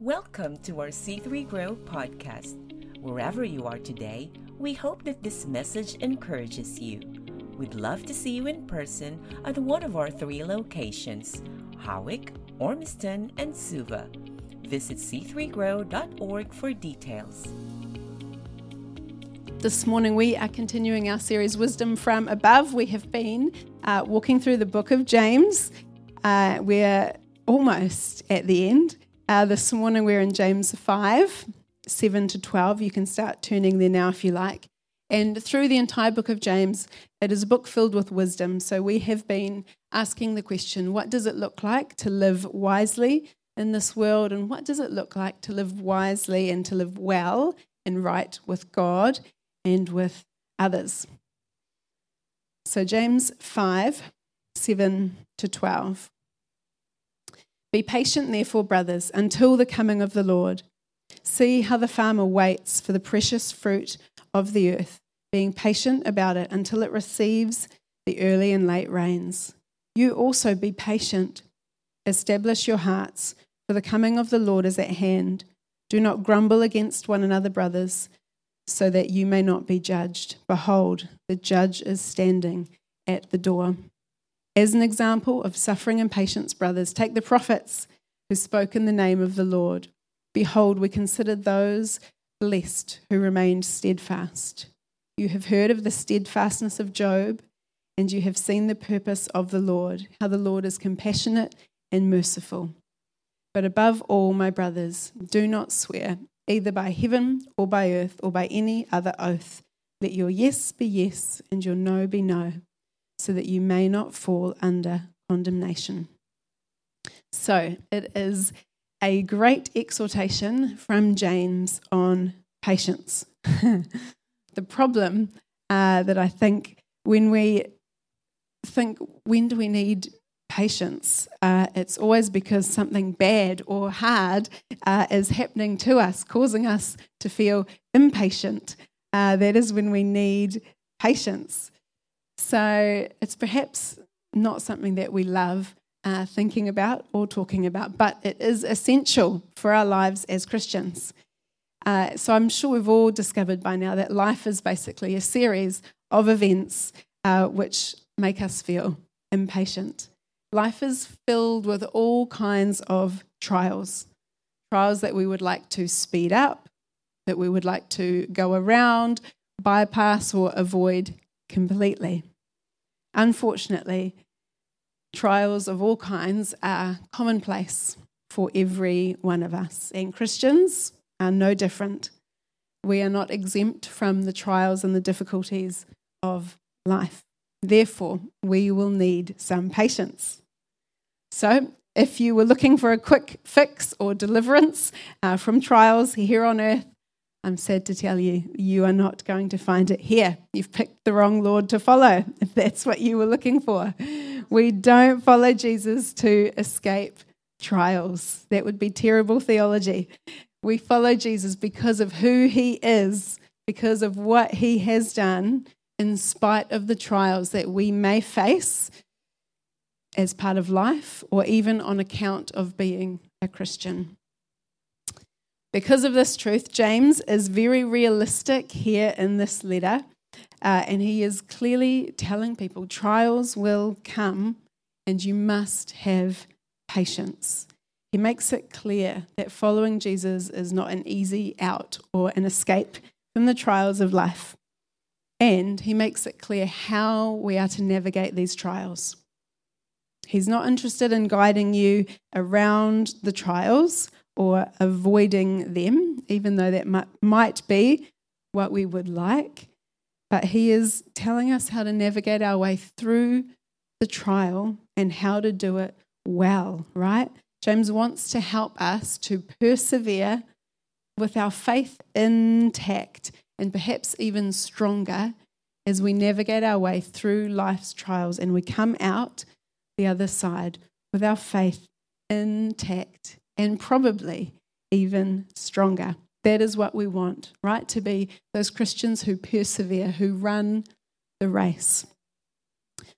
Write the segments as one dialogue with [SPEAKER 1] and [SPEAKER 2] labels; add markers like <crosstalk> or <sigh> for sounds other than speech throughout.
[SPEAKER 1] Welcome to our C3 Grow podcast. Wherever you are today, we hope that this message encourages you. We'd love to see you in person at one of our three locations Howick, Ormiston, and Suva. Visit c3grow.org for details.
[SPEAKER 2] This morning, we are continuing our series Wisdom from Above. We have been uh, walking through the book of James. Uh, we're almost at the end. Uh, this morning we're in James 5, 7 to 12. You can start turning there now if you like. And through the entire book of James, it is a book filled with wisdom. So we have been asking the question what does it look like to live wisely in this world? And what does it look like to live wisely and to live well and right with God and with others? So, James 5, 7 to 12. Be patient, therefore, brothers, until the coming of the Lord. See how the farmer waits for the precious fruit of the earth, being patient about it until it receives the early and late rains. You also be patient. Establish your hearts, for the coming of the Lord is at hand. Do not grumble against one another, brothers, so that you may not be judged. Behold, the judge is standing at the door. As an example of suffering and patience, brothers, take the prophets who spoke in the name of the Lord. Behold, we consider those blessed who remained steadfast. You have heard of the steadfastness of Job, and you have seen the purpose of the Lord, how the Lord is compassionate and merciful. But above all, my brothers, do not swear, either by heaven or by earth or by any other oath. Let your yes be yes and your no be no so that you may not fall under condemnation. So it is a great exhortation from James on patience. <laughs> the problem uh, that I think when we think, when do we need patience? Uh, it's always because something bad or hard uh, is happening to us, causing us to feel impatient. Uh, that is when we need patience. So it's perhaps not something that we love uh, thinking about or talking about, but it is essential for our lives as Christians. Uh, so I'm sure we've all discovered by now that life is basically a series of events uh, which make us feel impatient. Life is filled with all kinds of trials, trials that we would like to speed up, that we would like to go around, bypass, or avoid completely. Unfortunately, trials of all kinds are commonplace for every one of us, and Christians are no different. We are not exempt from the trials and the difficulties of life. Therefore, we will need some patience. So, if you were looking for a quick fix or deliverance uh, from trials here on earth, I'm sad to tell you, you are not going to find it here. You've picked the wrong Lord to follow, if <laughs> that's what you were looking for. We don't follow Jesus to escape trials. That would be terrible theology. We follow Jesus because of who he is, because of what he has done, in spite of the trials that we may face as part of life or even on account of being a Christian. Because of this truth, James is very realistic here in this letter, uh, and he is clearly telling people trials will come and you must have patience. He makes it clear that following Jesus is not an easy out or an escape from the trials of life. And he makes it clear how we are to navigate these trials. He's not interested in guiding you around the trials or avoiding them, even though that might be what we would like. But he is telling us how to navigate our way through the trial and how to do it well, right? James wants to help us to persevere with our faith intact and perhaps even stronger as we navigate our way through life's trials and we come out the other side with our faith intact and probably even stronger. That is what we want, right? To be those Christians who persevere, who run the race.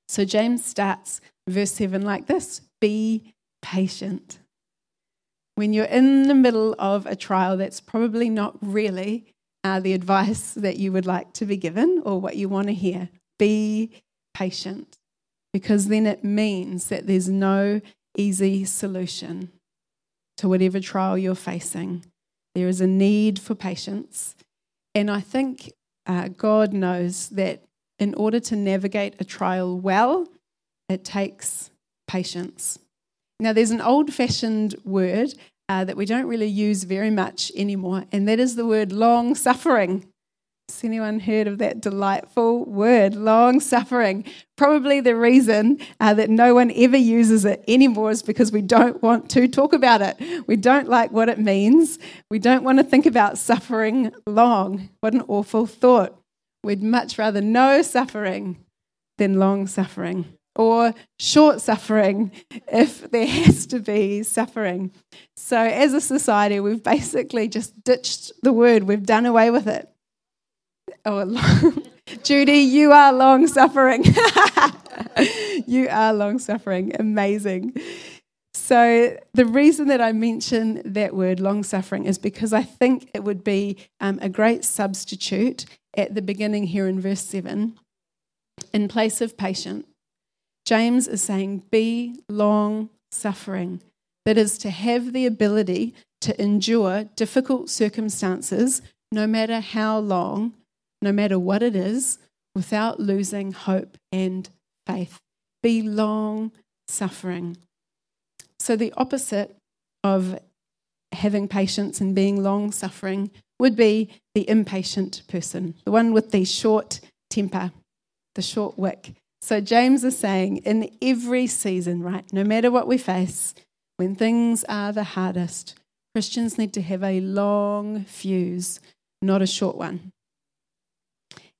[SPEAKER 2] So James starts verse 7 like this Be patient. when you're in the middle of a trial that's probably not really uh, the advice that you would like to be given or what you want to hear. Be patient because then it means that there's no easy solution to whatever trial you're facing. There is a need for patience. And I think uh, God knows that in order to navigate a trial well, it takes patience. Now, there's an old fashioned word uh, that we don't really use very much anymore, and that is the word long suffering. Has anyone heard of that delightful word, long suffering? Probably the reason uh, that no one ever uses it anymore is because we don't want to talk about it. We don't like what it means. We don't want to think about suffering long. What an awful thought. We'd much rather no suffering than long suffering or short suffering if there has to be suffering. So, as a society, we've basically just ditched the word, we've done away with it. Oh, <laughs> Judy, you are long suffering. <laughs> you are long suffering. Amazing. So, the reason that I mention that word long suffering is because I think it would be um, a great substitute at the beginning here in verse 7 in place of patient James is saying, be long suffering. That is to have the ability to endure difficult circumstances, no matter how long, no matter what it is, without losing hope and faith. Be long suffering. So, the opposite of having patience and being long suffering would be the impatient person, the one with the short temper, the short wick. So James is saying in every season, right, no matter what we face, when things are the hardest, Christians need to have a long fuse, not a short one.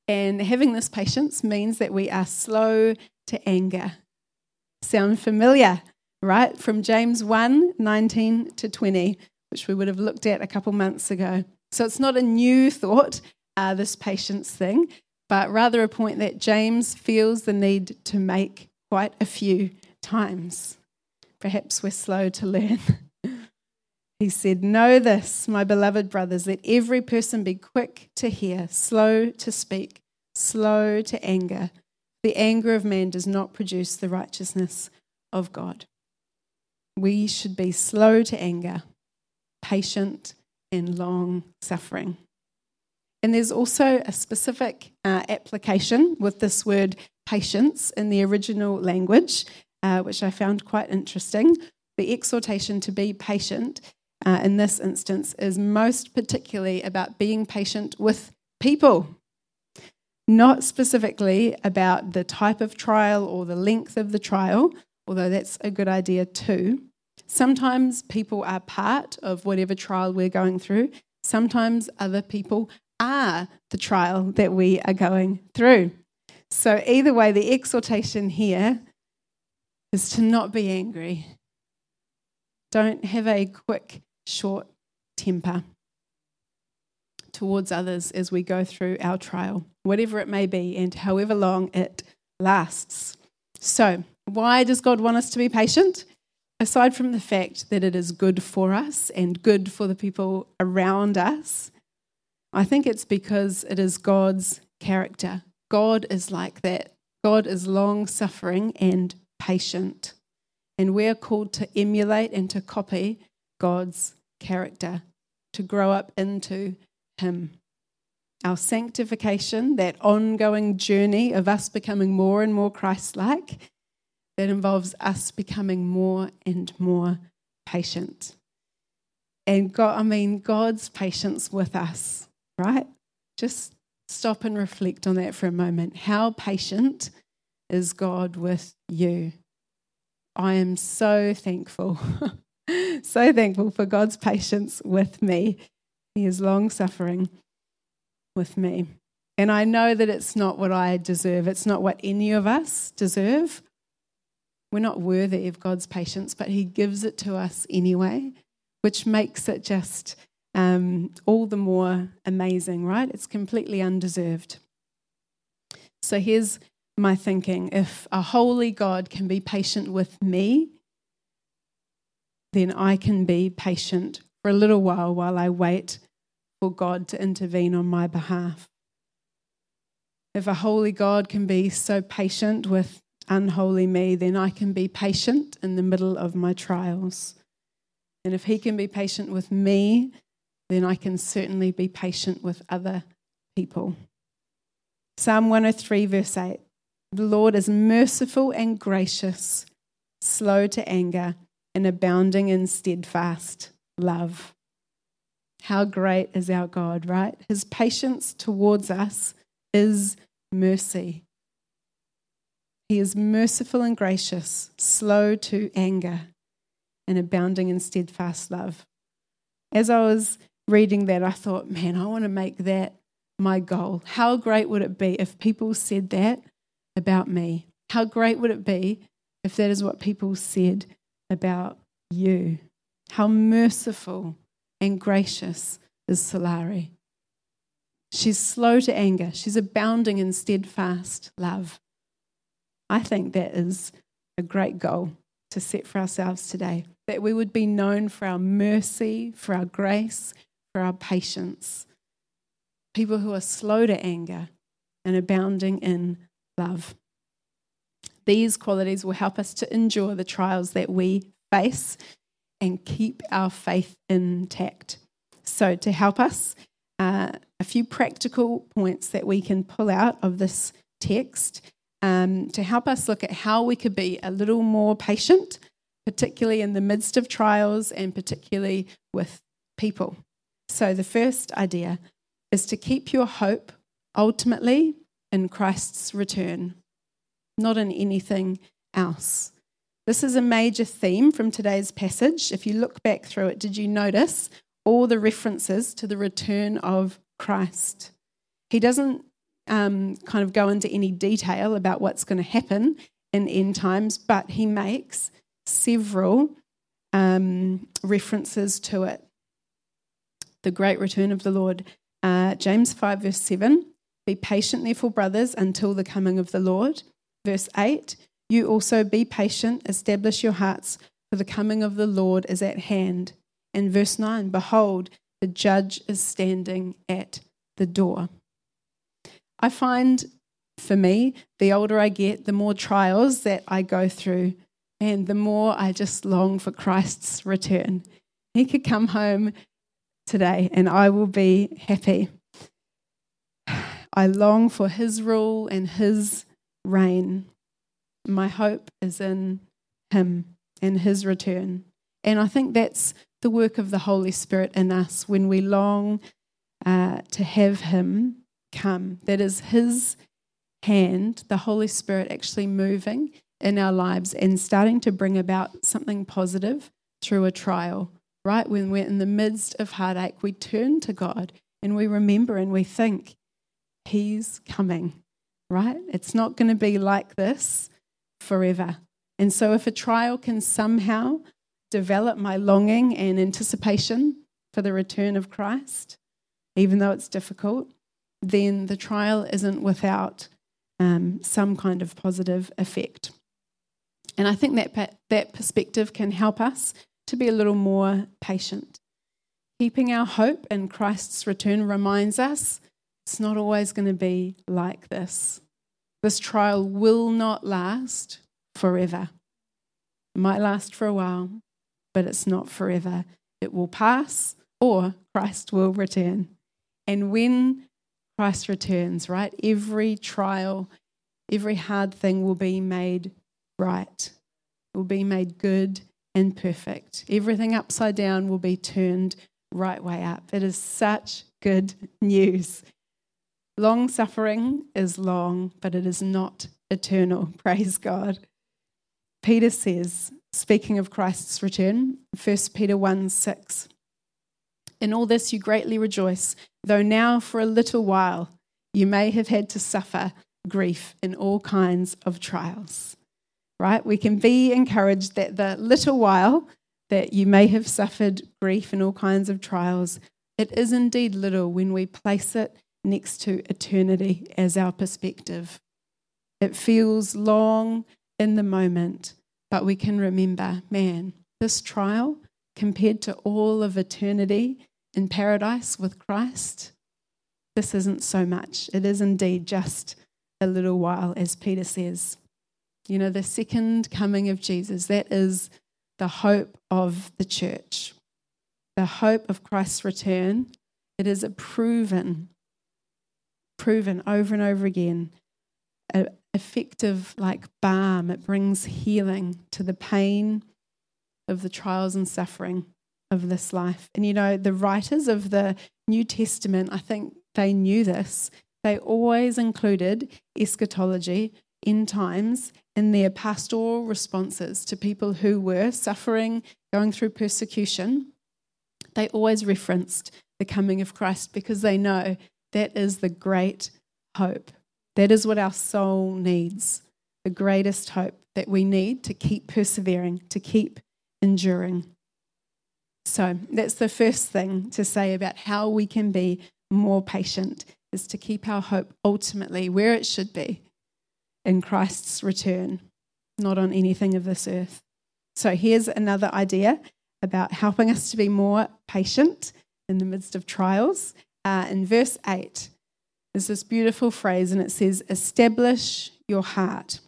[SPEAKER 2] And having this patience means that we are slow to anger. Sound familiar, right? From James 1 19 to 20, which we would have looked at a couple months ago. So it's not a new thought, uh, this patience thing but rather a point that James feels the need to make quite a few times. Perhaps we're slow to learn. <laughs> he said, Know this, my beloved brothers, let every person be quick to hear, slow to speak, slow to anger. The anger of man does not produce the righteousness of God. We should be slow to anger, patient, and long suffering. And there's also a specific uh, application with this word patience in the original language, uh, which I found quite interesting. The exhortation to be patient uh, in this instance is most particularly about being patient with people, not specifically about the type of trial or the length of the trial, although that's a good idea too. Sometimes people are part of whatever trial we're going through. Sometimes other people are the trial that we are going through. So, either way, the exhortation here is to not be angry. Don't have a quick, short temper towards others as we go through our trial, whatever it may be, and however long it lasts. So, why does God want us to be patient? Aside from the fact that it is good for us and good for the people around us, I think it's because it is God's character. God is like that. God is long suffering and patient. And we're called to emulate and to copy God's character, to grow up into Him. Our sanctification, that ongoing journey of us becoming more and more Christ like, that involves us becoming more and more patient. And God, I mean, God's patience with us right? Just stop and reflect on that for a moment. How patient is God with you? I am so thankful, <laughs> <laughs> so thankful for God's patience with me. He is long suffering with me. And I know that it's not what I deserve, it's not what any of us deserve. We're not worthy of God's patience, but He gives it to us anyway, which makes it just um, all the more amazing, right? It's completely undeserved. So here's my thinking if a holy God can be patient with me, then I can be patient for a little while while I wait for God to intervene on my behalf. If a holy God can be so patient with unholy me, then I can be patient in the middle of my trials. And if He can be patient with me, then I can certainly be patient with other people. Psalm 103, verse 8 The Lord is merciful and gracious, slow to anger, and abounding in steadfast love. How great is our God, right? His patience towards us is mercy. He is merciful and gracious, slow to anger, and abounding in steadfast love. As I was reading that, I thought, man, I want to make that my goal. How great would it be if people said that about me? How great would it be if that is what people said about you? How merciful and gracious is Solari. She's slow to anger, she's abounding in steadfast love. I think that is a great goal to set for ourselves today. That we would be known for our mercy, for our grace, for our patience. People who are slow to anger and abounding in love. These qualities will help us to endure the trials that we face and keep our faith intact. So, to help us, uh, a few practical points that we can pull out of this text um, to help us look at how we could be a little more patient, particularly in the midst of trials and particularly with people. So, the first idea is to keep your hope ultimately in Christ's return, not in anything else. This is a major theme from today's passage. If you look back through it, did you notice all the references to the return of Christ? He doesn't um, kind of go into any detail about what's going to happen in end times, but he makes several um, references to it. The great return of the Lord. Uh, James 5, verse 7 Be patient, therefore, brothers, until the coming of the Lord. Verse 8 You also be patient, establish your hearts, for the coming of the Lord is at hand. And verse 9 Behold, the judge is standing at the door. I find for me, the older I get, the more trials that I go through, and the more I just long for Christ's return. He could come home today and I will be happy. I long for his rule and his reign. My hope is in him and his return. And I think that's the work of the Holy Spirit in us when we long uh, to have him come. That is His hand, the Holy Spirit actually moving in our lives and starting to bring about something positive through a trial. Right? When we're in the midst of heartache, we turn to God and we remember and we think, He's coming. Right? It's not going to be like this forever. And so, if a trial can somehow develop my longing and anticipation for the return of Christ, even though it's difficult, then the trial isn't without um, some kind of positive effect. And I think that, that perspective can help us to be a little more patient. Keeping our hope in Christ's return reminds us it's not always going to be like this. This trial will not last forever. It might last for a while, but it's not forever. It will pass or Christ will return. And when Christ returns, right? Every trial, every hard thing will be made right, will be made good and perfect. Everything upside down will be turned right way up. It is such good news. Long suffering is long, but it is not eternal. <laughs> Praise God. Peter says, speaking of Christ's return, 1 Peter 1 6, in all this you greatly rejoice, though now for a little while you may have had to suffer grief in all kinds of trials. Right? We can be encouraged that the little while that you may have suffered grief in all kinds of trials, it is indeed little when we place it next to eternity as our perspective. It feels long in the moment, but we can remember, man, this trial compared to all of eternity in paradise with Christ, this isn't so much. It is indeed just a little while, as Peter says. You know, the second coming of Jesus, that is the hope of the church, the hope of Christ's return. It is a proven, proven over and over again, effective like balm. It brings healing to the pain of the trials and suffering of this life. And you know, the writers of the New Testament, I think they knew this. They always included eschatology, in times, in their pastoral responses to people who were suffering, going through persecution. They always referenced the coming of Christ because they know that is the great hope. That is what our soul needs the greatest hope that we need to keep persevering, to keep enduring. So that's the first thing to say about how we can be more patient is to keep our hope ultimately where it should be in Christ's return, not on anything of this earth. So here's another idea about helping us to be more patient in the midst of trials. Uh, in verse 8, there's this beautiful phrase, and it says, Establish your heart.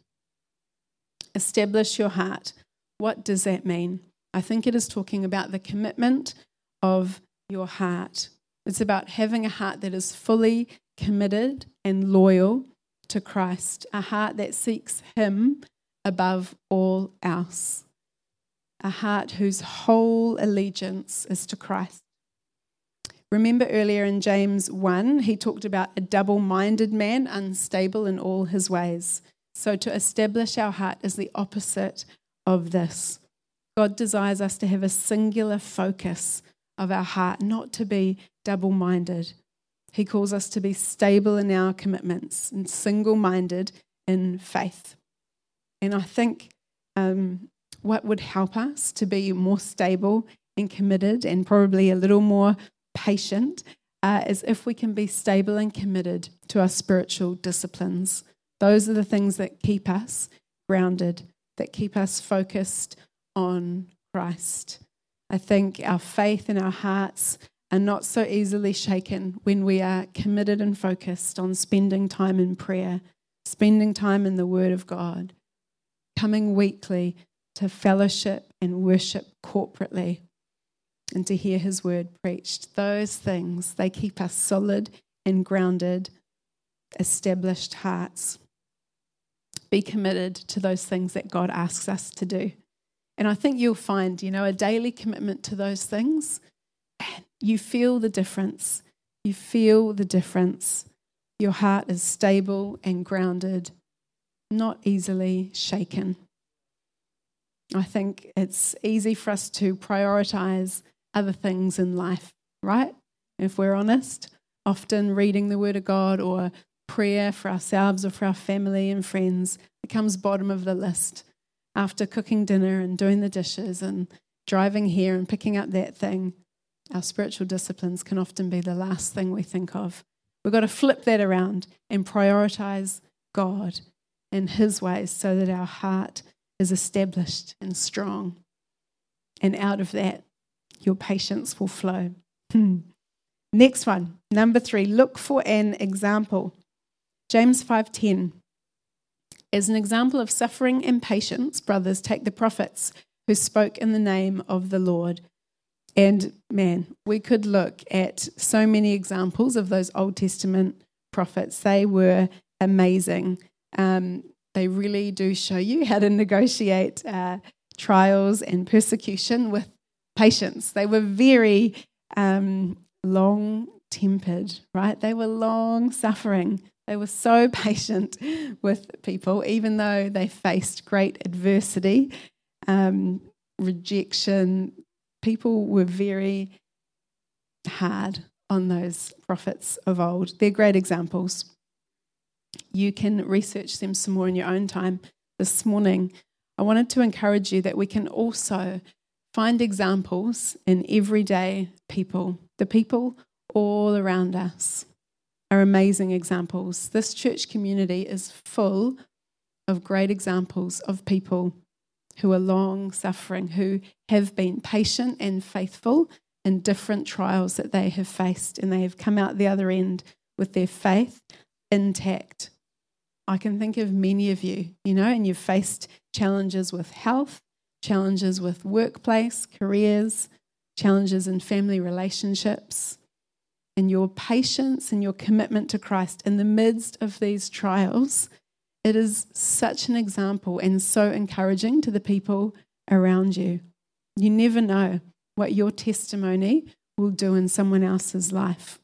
[SPEAKER 2] Establish your heart. What does that mean? I think it is talking about the commitment of your heart. It's about having a heart that is fully committed and loyal to Christ, a heart that seeks Him above all else, a heart whose whole allegiance is to Christ. Remember earlier in James 1, he talked about a double minded man, unstable in all his ways. So to establish our heart is the opposite of this. God desires us to have a singular focus of our heart, not to be double minded. He calls us to be stable in our commitments and single minded in faith. And I think um, what would help us to be more stable and committed and probably a little more patient uh, is if we can be stable and committed to our spiritual disciplines. Those are the things that keep us grounded, that keep us focused on Christ. I think our faith and our hearts are not so easily shaken when we are committed and focused on spending time in prayer, spending time in the Word of God, coming weekly to fellowship and worship corporately and to hear His Word preached. Those things, they keep us solid and grounded, established hearts. Be committed to those things that God asks us to do. And I think you'll find, you know, a daily commitment to those things you feel the difference. You feel the difference. Your heart is stable and grounded, not easily shaken. I think it's easy for us to prioritize other things in life, right? If we're honest, often reading the Word of God or prayer for ourselves or for our family and friends becomes bottom of the list after cooking dinner and doing the dishes and driving here and picking up that thing. Our spiritual disciplines can often be the last thing we think of. We've got to flip that around and prioritize God and His ways so that our heart is established and strong. And out of that, your patience will flow. Hmm. Next one, number three, look for an example. James 5:10. As an example of suffering and patience, brothers, take the prophets who spoke in the name of the Lord. And man, we could look at so many examples of those Old Testament prophets. They were amazing. Um, they really do show you how to negotiate uh, trials and persecution with patience. They were very um, long tempered, right? They were long suffering. They were so <laughs> patient with people, even though they faced great adversity, um, rejection, people were very hard on those prophets of old. They're great examples. You can research them some more in your own time. This morning, I wanted to encourage you that we can also find examples in everyday people. The people all around us are amazing examples. This church community is full of great examples of people who are long suffering, who have been patient and faithful in different trials that they have faced, and they have come out the other end with their faith intact. I can think of many of you, you know, and you've faced challenges with health, challenges with workplace, careers, challenges in family relationships. And your patience and your commitment to Christ in the midst of these trials, it is such an example and so encouraging to the people around you. You never know what your testimony will do in someone else's life.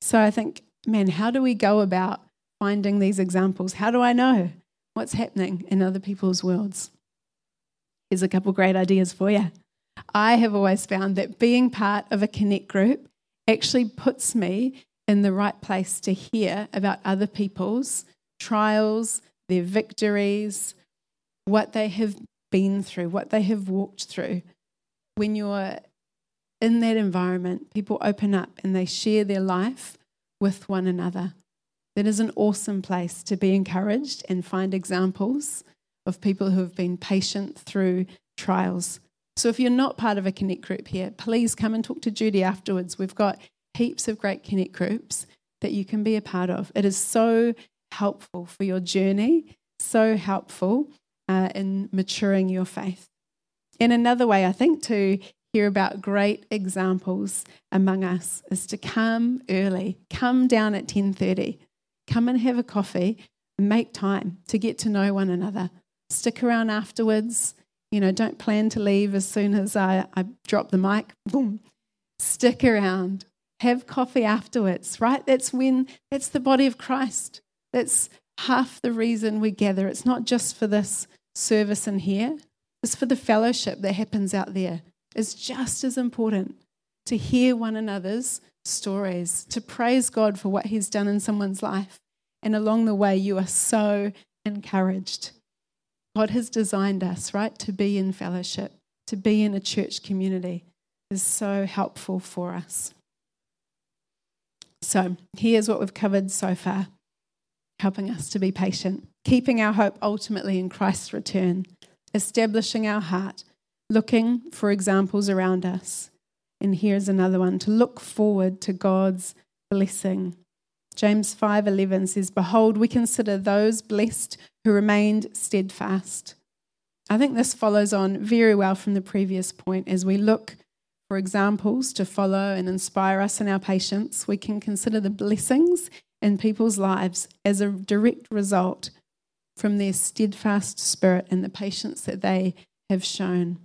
[SPEAKER 2] So I think, man, how do we go about finding these examples? How do I know what's happening in other people's worlds? Here's a couple great ideas for you. I have always found that being part of a connect group actually puts me in the right place to hear about other people's trials, their victories, what they have been through, what they have walked through. When you're in that environment, people open up and they share their life with one another. That is an awesome place to be encouraged and find examples of people who have been patient through trials. So if you're not part of a Connect group here, please come and talk to Judy afterwards. We've got heaps of great Connect groups that you can be a part of. It is so helpful for your journey, so helpful uh, in maturing your faith. In another way, I think to hear about great examples among us is to come early, come down at 10:30, come and have a coffee, make time to get to know one another. Stick around afterwards you know, don't plan to leave as soon as I, I drop the mic. Boom. Stick around. Have coffee afterwards, right? That's when, that's the body of Christ. That's half the reason we gather. It's not just for this service in here, it's for the fellowship that happens out there. It's just as important to hear one another's stories, to praise God for what He's done in someone's life. And along the way, you are so encouraged. God has designed us, right, to be in fellowship, to be in a church community is so helpful for us. So, here's what we've covered so far helping us to be patient, keeping our hope ultimately in Christ's return, establishing our heart, looking for examples around us. And here's another one to look forward to God's blessing James 5:11 says, "Behold, we consider those blessed who remained steadfast." I think this follows on very well from the previous point as we look for examples to follow and inspire us in our patience, we can consider the blessings in people's lives as a direct result from their steadfast spirit and the patience that they have shown.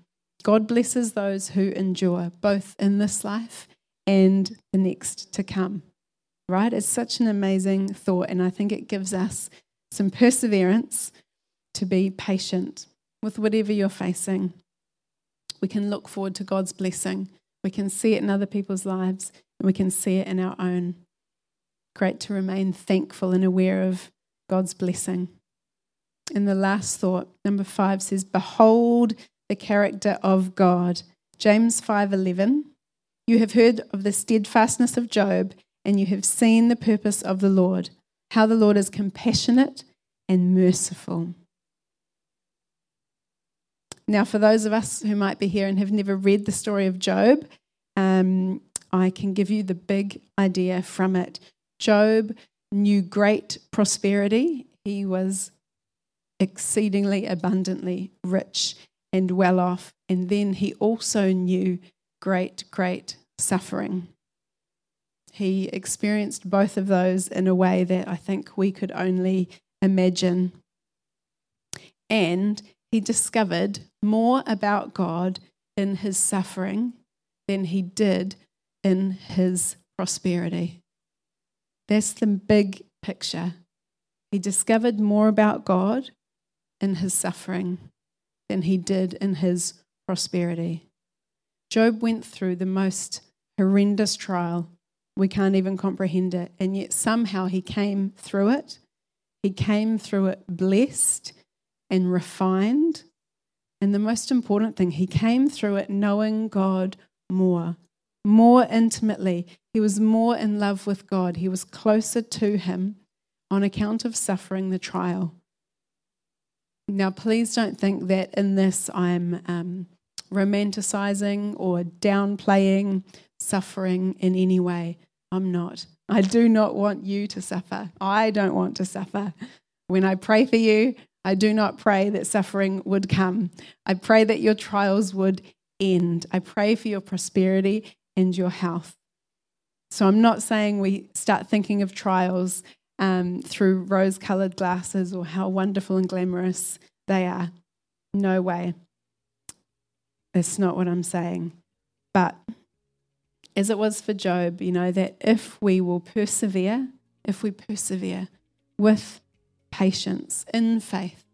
[SPEAKER 2] God blesses those who endure, both in this life and the next to come right? It's such an amazing thought, and I think it gives us some perseverance to be patient with whatever you're facing. We can look forward to God's blessing. We can see it in other people's lives, and we can see it in our own. Great to remain thankful and aware of God's blessing. And the last thought, number five, says, Behold the character of God. James 5:11. You have heard of the steadfastness of Job and you have seen the purpose of the Lord, how the Lord is compassionate and merciful. Now, for those of us who might be here and have never read the story of Job, um, I can give you the big idea from it. Job knew great prosperity, he was exceedingly abundantly rich and well off, and then he also knew great, great suffering. He experienced both of those in a way that I think we could only imagine. And he discovered more about God in his suffering than he did in his prosperity. That's the big picture. He discovered more about God in his suffering than he did in his prosperity. Job went through the most horrendous trial we can't even comprehend it. And yet somehow he came through it. He came through it blessed and refined. And the most important thing, he came through it knowing God more, more intimately. He was more in love with God. He was closer to him on account of suffering the trial. Now, please don't think that in this I'm um, romanticizing or downplaying suffering in any way. I'm not. I do not want you to suffer. I don't want to suffer. When I pray for you, I do not pray that suffering would come. I pray that your trials would end. I pray for your prosperity and your health. So I'm not saying we start thinking of trials um, through rose colored glasses or how wonderful and glamorous they are. No way. That's not what I'm saying. But as it was for Job, you know, that if we will persevere, if we persevere with patience, in faith,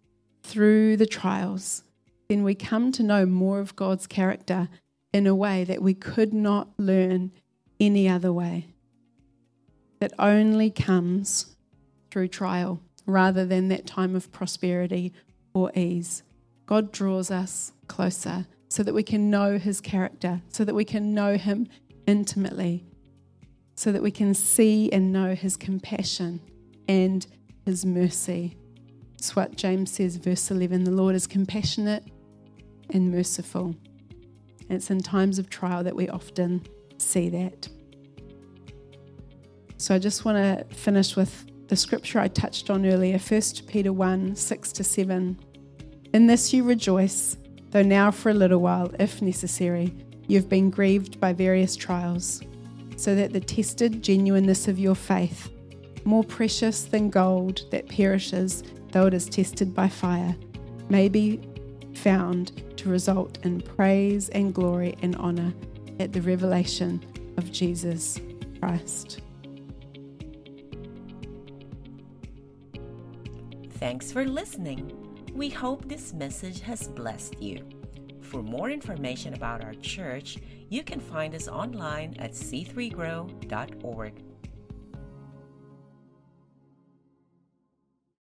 [SPEAKER 2] through the trials, then we come to know more of God's character in a way that we could not learn any other way. That only comes through trial rather than that time of prosperity or ease. God draws us closer so that we can know his character, so that we can know him intimately, so that we can see and know his compassion and his mercy. It's what James says, verse 11 the Lord is compassionate and merciful. And it's in times of trial that we often see that. So I just want to finish with the scripture I touched on earlier, 1 Peter 1 6 to 7. In this you rejoice, though now for a little while, if necessary, you have been grieved by various trials, so that the tested genuineness of your faith, more precious than gold that perishes though it is tested by fire, may be found to result in praise and glory and honour at the revelation of Jesus Christ.
[SPEAKER 1] Thanks for listening. We hope this message has blessed you. For more information about our church, you can find us online at c3grow.org.